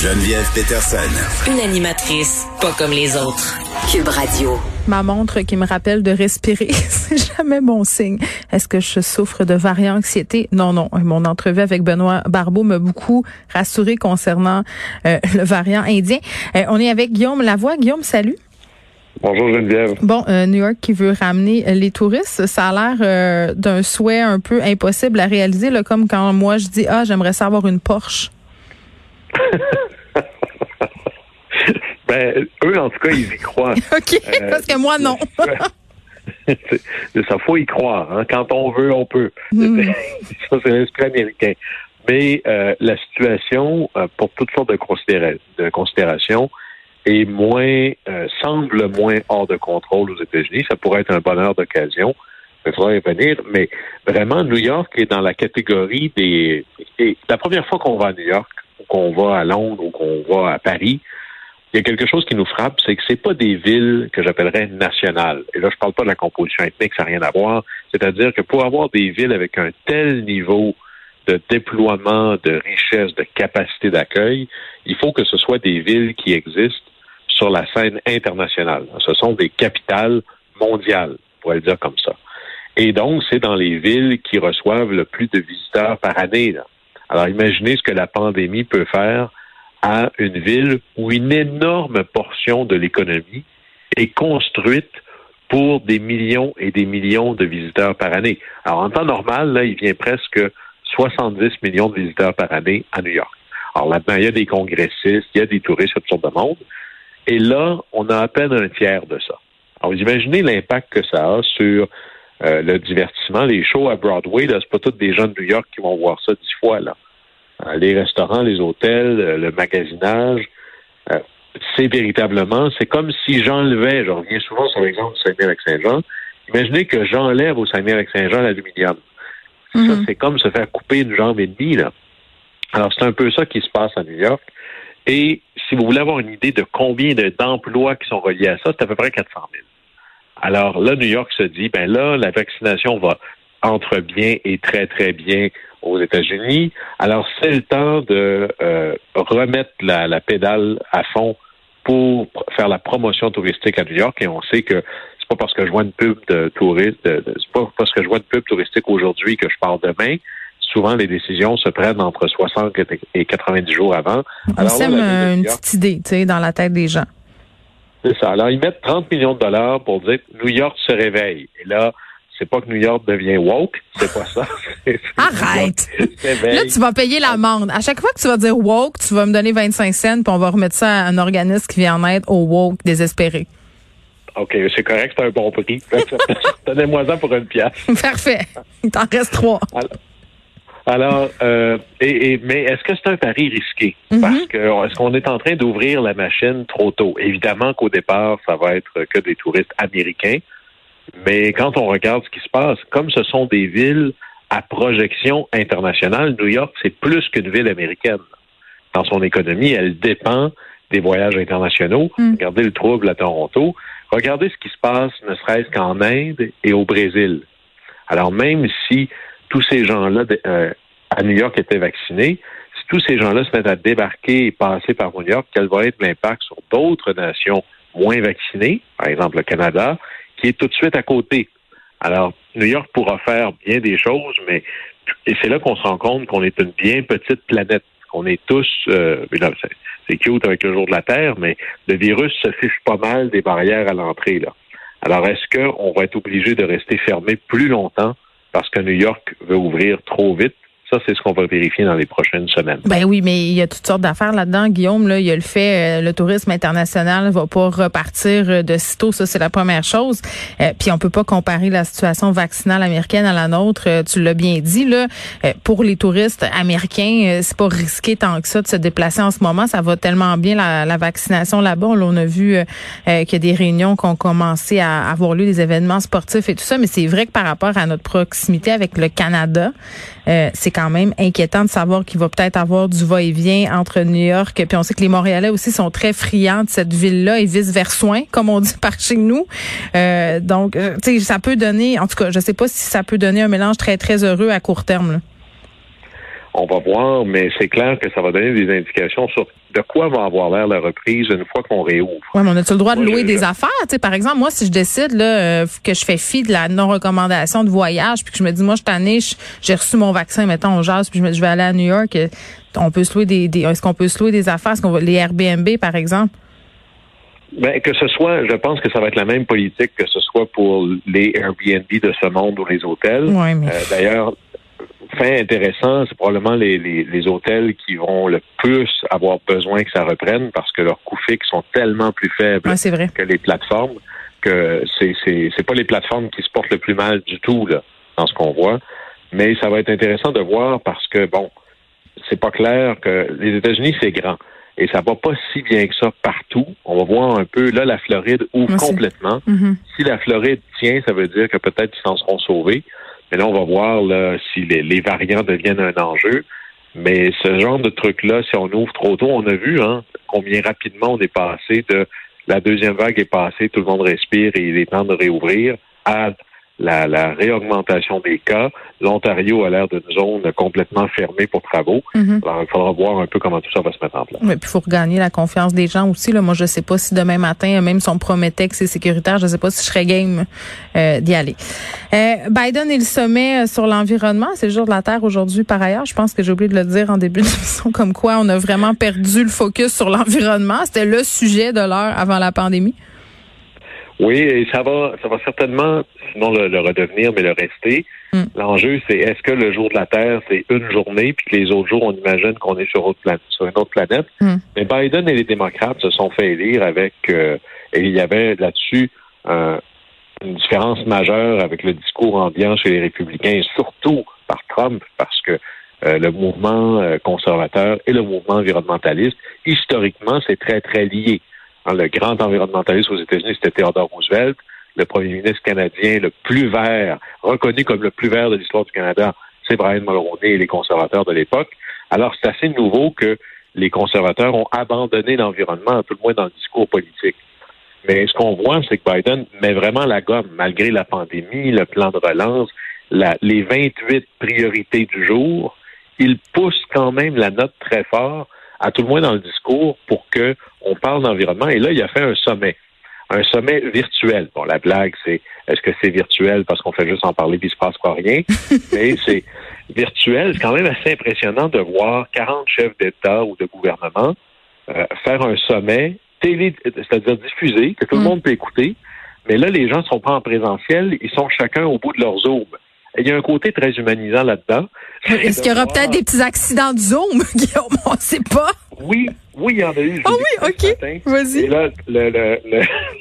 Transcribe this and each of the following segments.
Geneviève Peterson. Une animatrice pas comme les autres. Cube Radio. Ma montre qui me rappelle de respirer, c'est jamais bon signe. Est-ce que je souffre de variant anxiété? Non, non. Mon entrevue avec Benoît Barbeau m'a beaucoup rassuré concernant euh, le variant indien. Euh, on est avec Guillaume Lavoie. Guillaume, salut. Bonjour Geneviève. Bon, euh, New York qui veut ramener les touristes, ça a l'air d'un souhait un peu impossible à réaliser, là, comme quand moi je dis ah j'aimerais savoir une Porsche. ben, eux, en tout cas, ils y croient. OK, euh, parce que moi, non. ça faut y croire. Hein. Quand on veut, on peut. Hmm. ça, c'est l'esprit américain. Mais euh, la situation, euh, pour toutes sortes de, de considérations, est moins, semble moins hors de contrôle aux États-Unis. Ça pourrait être un bonheur d'occasion. Il faudra y venir. Mais vraiment, New York est dans la catégorie des... la première fois qu'on va à New York, qu'on va à Londres ou qu'on va à Paris, il y a quelque chose qui nous frappe, c'est que c'est pas des villes que j'appellerais nationales. Et là, je parle pas de la composition ethnique, ça n'a rien à voir. C'est-à-dire que pour avoir des villes avec un tel niveau de déploiement, de richesse, de capacité d'accueil, il faut que ce soit des villes qui existent sur la scène internationale. Ce sont des capitales mondiales, on pourrait le dire comme ça. Et donc, c'est dans les villes qui reçoivent le plus de visiteurs par année. Alors imaginez ce que la pandémie peut faire à une ville où une énorme portion de l'économie est construite pour des millions et des millions de visiteurs par année. Alors en temps normal, là, il vient presque 70 millions de visiteurs par année à New York. Alors là-dedans, il y a des congressistes, il y a des touristes toutes sortes de monde. Et là, on a à peine un tiers de ça. Alors, vous imaginez l'impact que ça a sur euh, le divertissement, les shows à Broadway, là, c'est pas tous des gens de New York qui vont voir ça dix fois, là. Euh, les restaurants, les hôtels, euh, le magasinage, c'est véritablement, c'est comme si j'enlevais, je reviens souvent sur l'exemple du Saguenay-avec-Saint-Jean, imaginez que j'enlève au Saguenay-avec-Saint-Jean l'aluminium. Ça, mhm. c'est comme se faire couper une jambe et demie, là. Alors, c'est un peu ça qui se passe à New York. Et si vous voulez avoir une idée de combien d'emplois qui sont reliés à ça, c'est à peu près 400 000. Alors là, New York se dit, ben là, la vaccination va entre bien et très, très bien aux États-Unis. Alors, c'est le temps de euh, remettre la, la, pédale à fond pour faire la promotion touristique à New York. Et on sait que c'est pas parce que je vois une pub de touriste, c'est pas parce que je vois une pub touristique aujourd'hui que je pars demain. Souvent, les décisions se prennent entre 60 et 90 jours avant. Alors, c'est une petite idée, tu sais, dans la tête des gens. C'est ça. Alors, ils mettent 30 millions de dollars pour dire que New York se réveille. Et là, c'est pas que New York devient woke, c'est pas ça. Arrête! Là, tu vas payer l'amende. À chaque fois que tu vas dire woke, tu vas me donner 25 cents, puis on va remettre ça à un organisme qui vient en aide aux woke désespérés. OK, c'est correct, c'est un bon prix. Donnez-moi ça pour une pièce. Parfait. Il t'en reste trois. Alors, euh, et, mais est-ce que c'est un pari risqué? Mhm. Parce que est-ce qu'on est en train d'ouvrir la machine trop tôt? Évidemment qu'au départ, ça va être que des touristes américains. Mais quand on regarde ce qui se passe, comme ce sont des villes à projection internationale, New York, c'est plus qu'une ville américaine. Dans son économie, elle dépend des voyages internationaux. Mhm. Regardez le trouble à Toronto. Regardez ce qui se passe, ne serait-ce qu'en Inde et au Brésil. Alors même si tous ces gens-là euh, à New York étaient vaccinés, si tous ces gens-là se mettent à débarquer et passer par New York, quel va être l'impact sur d'autres nations moins vaccinées, par exemple le Canada, qui est tout de suite à côté. Alors, New York pourra faire bien des choses, mais c'est là qu'on se rend compte qu'on est une bien petite planète, qu'on est tous, euh, c'est cute avec le jour de la Terre, mais le virus se fiche pas mal des barrières à l'entrée. Alors, est-ce qu'on va être obligé de rester fermé plus longtemps parce que New York veut ouvrir trop vite? Ça, c'est ce qu'on va vérifier dans les prochaines semaines. Ben oui, mais il y a toutes sortes d'affaires là-dedans, Guillaume. Là, il y a le fait, euh, le tourisme international va pas repartir euh, de sitôt. Ça, c'est la première chose. Euh, puis on peut pas comparer la situation vaccinale américaine à la nôtre. tu l'as bien dit là. pour les touristes américains, c'est pas risqué tant que ça de se déplacer en ce moment. Ça va tellement bien la, vaccination là-bas. On a vu qu'il y a des réunions qui ont commencé à avoir lieu, des événements sportifs et tout ça. Mais c'est vrai que par rapport à notre proximité avec le Canada, c'est quand même inquiétant de savoir qu'il va peut-être avoir du va-et-vient entre New York, puis on sait que les Montréalais aussi sont très friands de cette ville-là et vice-versa, comme on dit par chez nous. Euh, donc, euh, tu sais, ça peut donner, en tout cas, je sais pas si ça peut donner un mélange très, très heureux à court terme. On va voir, mais c'est clair que ça va donner des indications sur de quoi va avoir l'air la reprise une fois qu'on réouvre. Oui, mais on a-tu le droit de louer des affaires? par exemple, moi, si je décide là, euh, que je fais fi de la non-recommandation de voyage, puis que je me dis, moi, je année, j'ai reçu mon vaccin, mettons, on jase, puis je, me, je vais aller à New York, euh, on peut se louer des, est-ce qu'on peut se louer des affaires? Est-ce qu'on va, les Airbnb, par exemple? Ben, que ce soit, je pense que ça va être la même politique que ce soit pour les Airbnb de ce monde ou les hôtels. Ouais, mais... Euh, d'ailleurs, fait intéressant, c'est probablement les, les, hôtels qui vont le plus avoir besoin que ça reprenne parce que leurs coûts fixes sont tellement plus faibles que les plateformes que c'est c'est pas les plateformes qui se portent le plus mal du tout là dans ce qu'on voit. Mais ça va être intéressant de voir parce que bon, c'est pas clair que les États-Unis c'est grand et ça va pas si bien que ça partout. On va voir un peu là la Floride ouvre complètement. Mm-hmm. Si la Floride tient, ça veut dire que peut-être ils s'en seront sauvés. Mais là, on va voir là, si les, variants deviennent un enjeu. Mais ce genre de truc-là, si on ouvre trop tôt, on a vu hein, combien rapidement on est passé de la deuxième vague est passée, tout le monde respire et il est temps de réouvrir, à la, la réaugmentation des cas. L'Ontario a l'air d'une zone complètement fermée pour travaux. Mhm. Alors, il faudra voir un peu comment tout ça va se mettre en place. Mais puis, il faut regagner la confiance des gens aussi. Là. Moi, je ne sais pas si demain matin, même si on promettait que c'est sécuritaire, je ne sais pas si je serais game euh, d'y aller. Euh, Biden et le sommet euh, sur l'environnement. C'est le jour de la Terre aujourd'hui, par ailleurs. Je pense que j'ai oublié de le dire en début de l'émission, comme quoi on a vraiment perdu le focus sur l'environnement. C'était le sujet de l'heure avant la pandémie. Oui, et ça va, ça va certainement, sinon le, redevenir, mais le rester. Hmm. L'enjeu, c'est est-ce que le jour de la Terre, c'est une journée, puis que les autres jours, on imagine qu'on est sur, autre sur une autre planète? Hmm. Mais Biden et les démocrates se sont fait élire avec, euh, et il y avait là-dessus une différence majeure avec le discours ambiant chez les républicains, et surtout par Trump, parce que euh, le mouvement euh, conservateur et le mouvement environnementaliste, historiquement, c'est très, très lié. Hein, le grand environnementaliste aux États-Unis, c'était Theodore Roosevelt, le premier ministre canadien le plus vert, reconnu comme le plus vert de l'histoire du Canada, c'est Brian Mulroney et les conservateurs de l'époque. Alors, c'est assez nouveau que les conservateurs ont abandonné l'environnement, tout le moins dans le discours politique. Mais ce qu'on voit, c'est que Biden met vraiment la gomme, malgré la pandémie, le plan de relance, les 28 priorités du jour. Il pousse quand même la note très fort à tout le moins dans le discours, pour que on parle d'environnement. Et là, il a fait un sommet, un sommet virtuel. Bon, la blague, c'est est-ce que c'est virtuel parce qu'on fait juste en parler puis il se passe pas rien, mais c'est virtuel. C'est quand même assez impressionnant de voir 40 chefs d'État ou de gouvernement euh, faire un sommet télé, c'est-à-dire diffusé, que tout le mm. monde peut écouter. Mais là, les gens ne sont pas en présentiel, ils sont chacun au bout de leur zoom. Il y a un côté très humanisant là-dedans. Est-ce qu'il y aura peut-être des petits accidents de Zoom, Guillaume? On ne sait pas. Oui, oui, il y en a eu. Ah oui, OK. Vas-y. Et là, le, le,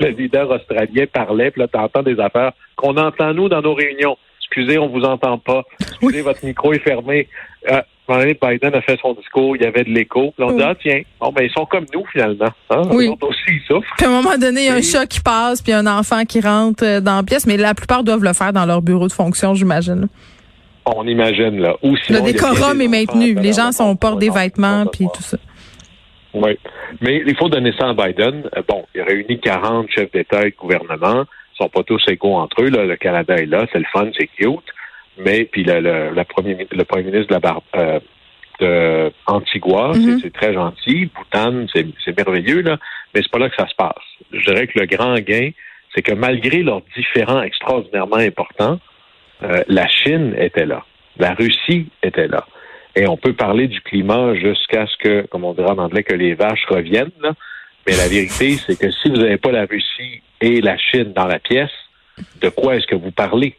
le, leader australien parlait, puis là, tu entends des affaires qu'on entend, nous, dans nos réunions. Excusez, on vous entend pas. Excusez, votre micro est fermé. Euh, Biden a fait son discours, il y avait de l'écho. Puis on dit, ah tiens, bon, ben, ils sont comme nous, finalement. Hein? Oui. aussi, ils souffrent. Puis à un moment donné, il y a un chat qui passe, puis un enfant qui rentre euh, dans la pièce, mais la plupart doivent le faire dans leur bureau de fonction, j'imagine. On imagine, là. Ou le décorum est maintenu. Les gens sont portent des vêtements, puis tout ça. Oui. Mais il faut donner ça à Biden. Euh, bon, il a réuni 40 chefs d'État et de gouvernement. Ils sont pas tous égaux entre eux. Là. Le Canada est là, c'est le fun, c'est cute. Mais puis le, le, premier, le premier ministre de la Bar, euh, de Antigua, c'est très gentil. Bhoutan, c'est merveilleux, là, mais c'est pas là que ça se passe. Je dirais que le grand gain, c'est que malgré leurs différends extraordinairement importants, euh, la Chine était là, la Russie était là. Et on peut parler du climat jusqu'à ce que, comme on dirait en anglais, que les vaches reviennent. Là. Mais la vérité, c'est que si vous n'avez pas la Russie et la Chine dans la pièce, de quoi est-ce que vous parlez?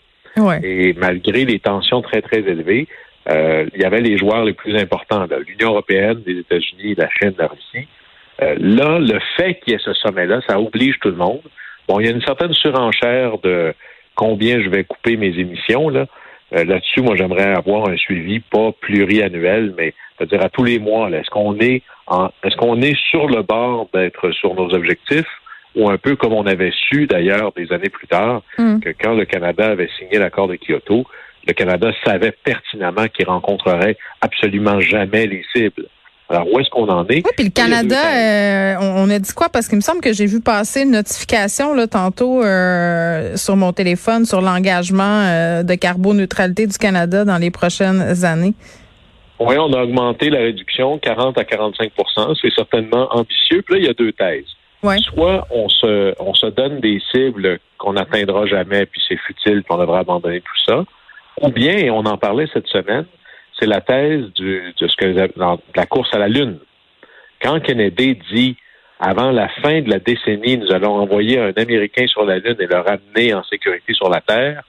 Et malgré les tensions très, très élevées, il y avait les joueurs les plus importants, l'Union européenne, les États-Unis, la Chine, la Russie. là, le fait qu'il y ait ce sommet-là, ça oblige tout le monde. Bon, il y a une certaine surenchère de combien je vais couper mes émissions. Là. Là-dessus, moi, j'aimerais avoir un suivi pas pluriannuel, mais c'est-à-dire à tous les mois. Est-ce qu'on est en, est-ce qu'on est sur le bord d'être sur nos objectifs? ou un peu comme on avait su d'ailleurs des années plus tard, mm. que quand le Canada avait signé l'accord de Kyoto, le Canada savait pertinemment qu'il rencontrerait absolument jamais les cibles? Alors, où est-ce qu'on en est? Oui, puis le Canada, euh, on, a dit quoi? Parce qu'il me semble que j'ai vu passer une notification là, tantôt euh, sur mon téléphone sur l'engagement euh, de carboneutralité du Canada dans les prochaines années. Oui, on a augmenté la réduction 40 à 45% C'est certainement ambitieux. Puis là, il y a deux thèses. Soit on se, on se donne des cibles qu'on n'atteindra jamais, puis c'est futile, puis on devrait abandonner tout ça. Ou bien, on en parlait cette semaine, c'est la thèse de ce que la course à la Lune. Quand Kennedy dit avant la fin de la décennie, nous allons envoyer un Américain sur la Lune et le ramener en sécurité sur la Terre,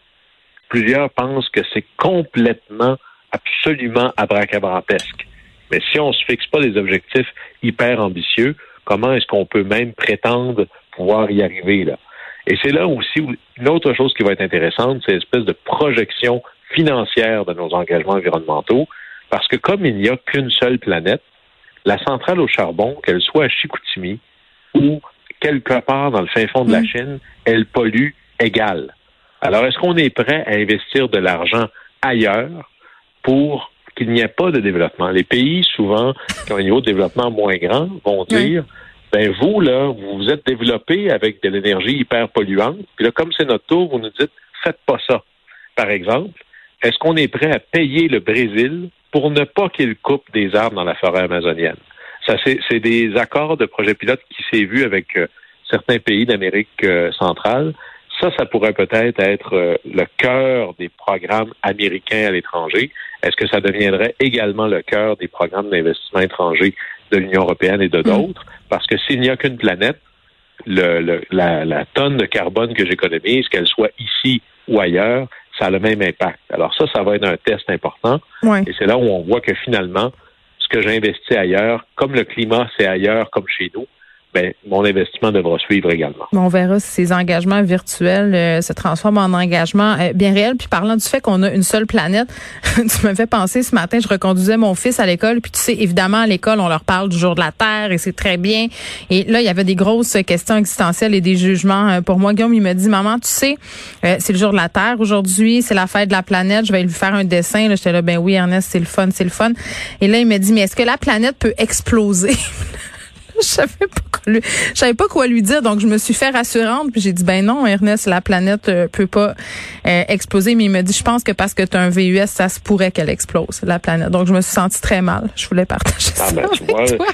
plusieurs pensent que c'est complètement absolument abracadabrantesque. Mais si on ne se fixe pas des objectifs hyper ambitieux, comment est-ce qu'on peut même prétendre pouvoir y arriver là? Et c'est là aussi une autre chose qui va être intéressante, c'est l'espèce de projection financière de nos engagements environnementaux, parce que comme il n'y a qu'une seule planète, la centrale au charbon, qu'elle soit à Chicoutimi ou quelque part dans le fin fond de la mm. Chine, elle pollue égal. Alors, est-ce qu'on est prêt à investir de l'argent ailleurs pour qu'il n'y ait pas de développement? Les pays, souvent, qui ont un niveau de développement moins grand, vont dire, ben vous, là, vous vous êtes développé avec de l'énergie hyper polluante, puis là, comme c'est notre tour, vous nous dites, faites pas ça. Par exemple, est-ce qu'on est prêt à payer le Brésil pour ne pas qu'il coupe des arbres dans la forêt amazonienne? Ça, c'est des accords de projet pilote qui s'est vu avec euh, certains pays d'Amérique euh, centrale. Ça, ça pourrait peut-être être, euh, le cœur des programmes américains à l'étranger. Est-ce que ça deviendrait également le cœur des programmes d'investissement étrangers de l'Union européenne et de hmm. d'autres? Parce que s'il n'y a qu'une planète, le, la, tonne de carbone que j'économise, qu'elle soit ici ou ailleurs, ça a le même impact. Alors ça, ça va être un test important. Et c'est là où on voit que finalement, ce que j'investis ailleurs, comme le climat, c'est ailleurs comme chez nous, ben, mon investissement devra suivre également. on verra si ces engagements virtuels euh, se transforment en engagements euh, bien réels. Puis parlant du fait qu'on a une seule planète, tu me fais penser ce matin, je reconduisais mon fils à l'école, puis tu sais, évidemment, à l'école, on leur parle du jour de la Terre et c'est très bien. Et là, il y avait des grosses questions existentielles et des jugements. Euh, pour moi, Guillaume, il me dit, maman, tu sais, c'est le jour de la Terre aujourd'hui, c'est la fête de la planète, je vais lui faire un dessin. J'étais là, ben oui, Ernest, c'est le fun, c'est le fun. Et là, il me dit, mais est-ce que la planète peut exploser? je savais pas quoi lui, je savais pas quoi lui dire, donc je me suis fait rassurante puis j'ai dit ben non Ernest, la planète euh, peut pas euh, exploser, mais il m'a dit je pense que parce que tu as un VUS, ça se pourrait qu'elle explose la planète. Donc je me suis sentie très mal. Je voulais partager ah, ça. Ben, tu vois,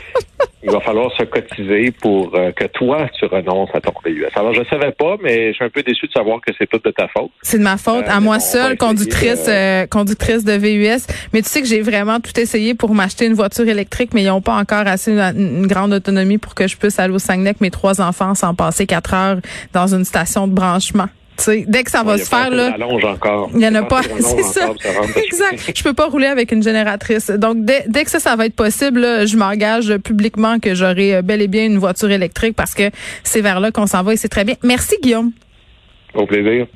il va falloir se cotiser pour euh, que toi, tu renonces à ton VUS. Alors, je ne savais pas, mais je suis un peu déçu de savoir que c'est tout de ta faute. C'est de ma faute, à moi seule, conductrice, conductrice de VUS. Mais tu sais que j'ai vraiment tout essayé pour m'acheter une voiture électrique, mais ils n'ont pas encore assez une grande autonomie pour que je puisse aller au Saguenay avec mes trois enfants sans passer quatre heures dans une station de branchement. Dès que ça va se faire là, il y en a pas. C'est ça. exact. Je peux pas rouler avec une génératrice. Donc dès, dès que ça, ça va être possible, je m'engage publiquement que j'aurai euh, bel et bien une voiture électrique parce que c'est vers là qu'on s'en va et c'est très bien. Merci Guillaume. Au plaisir.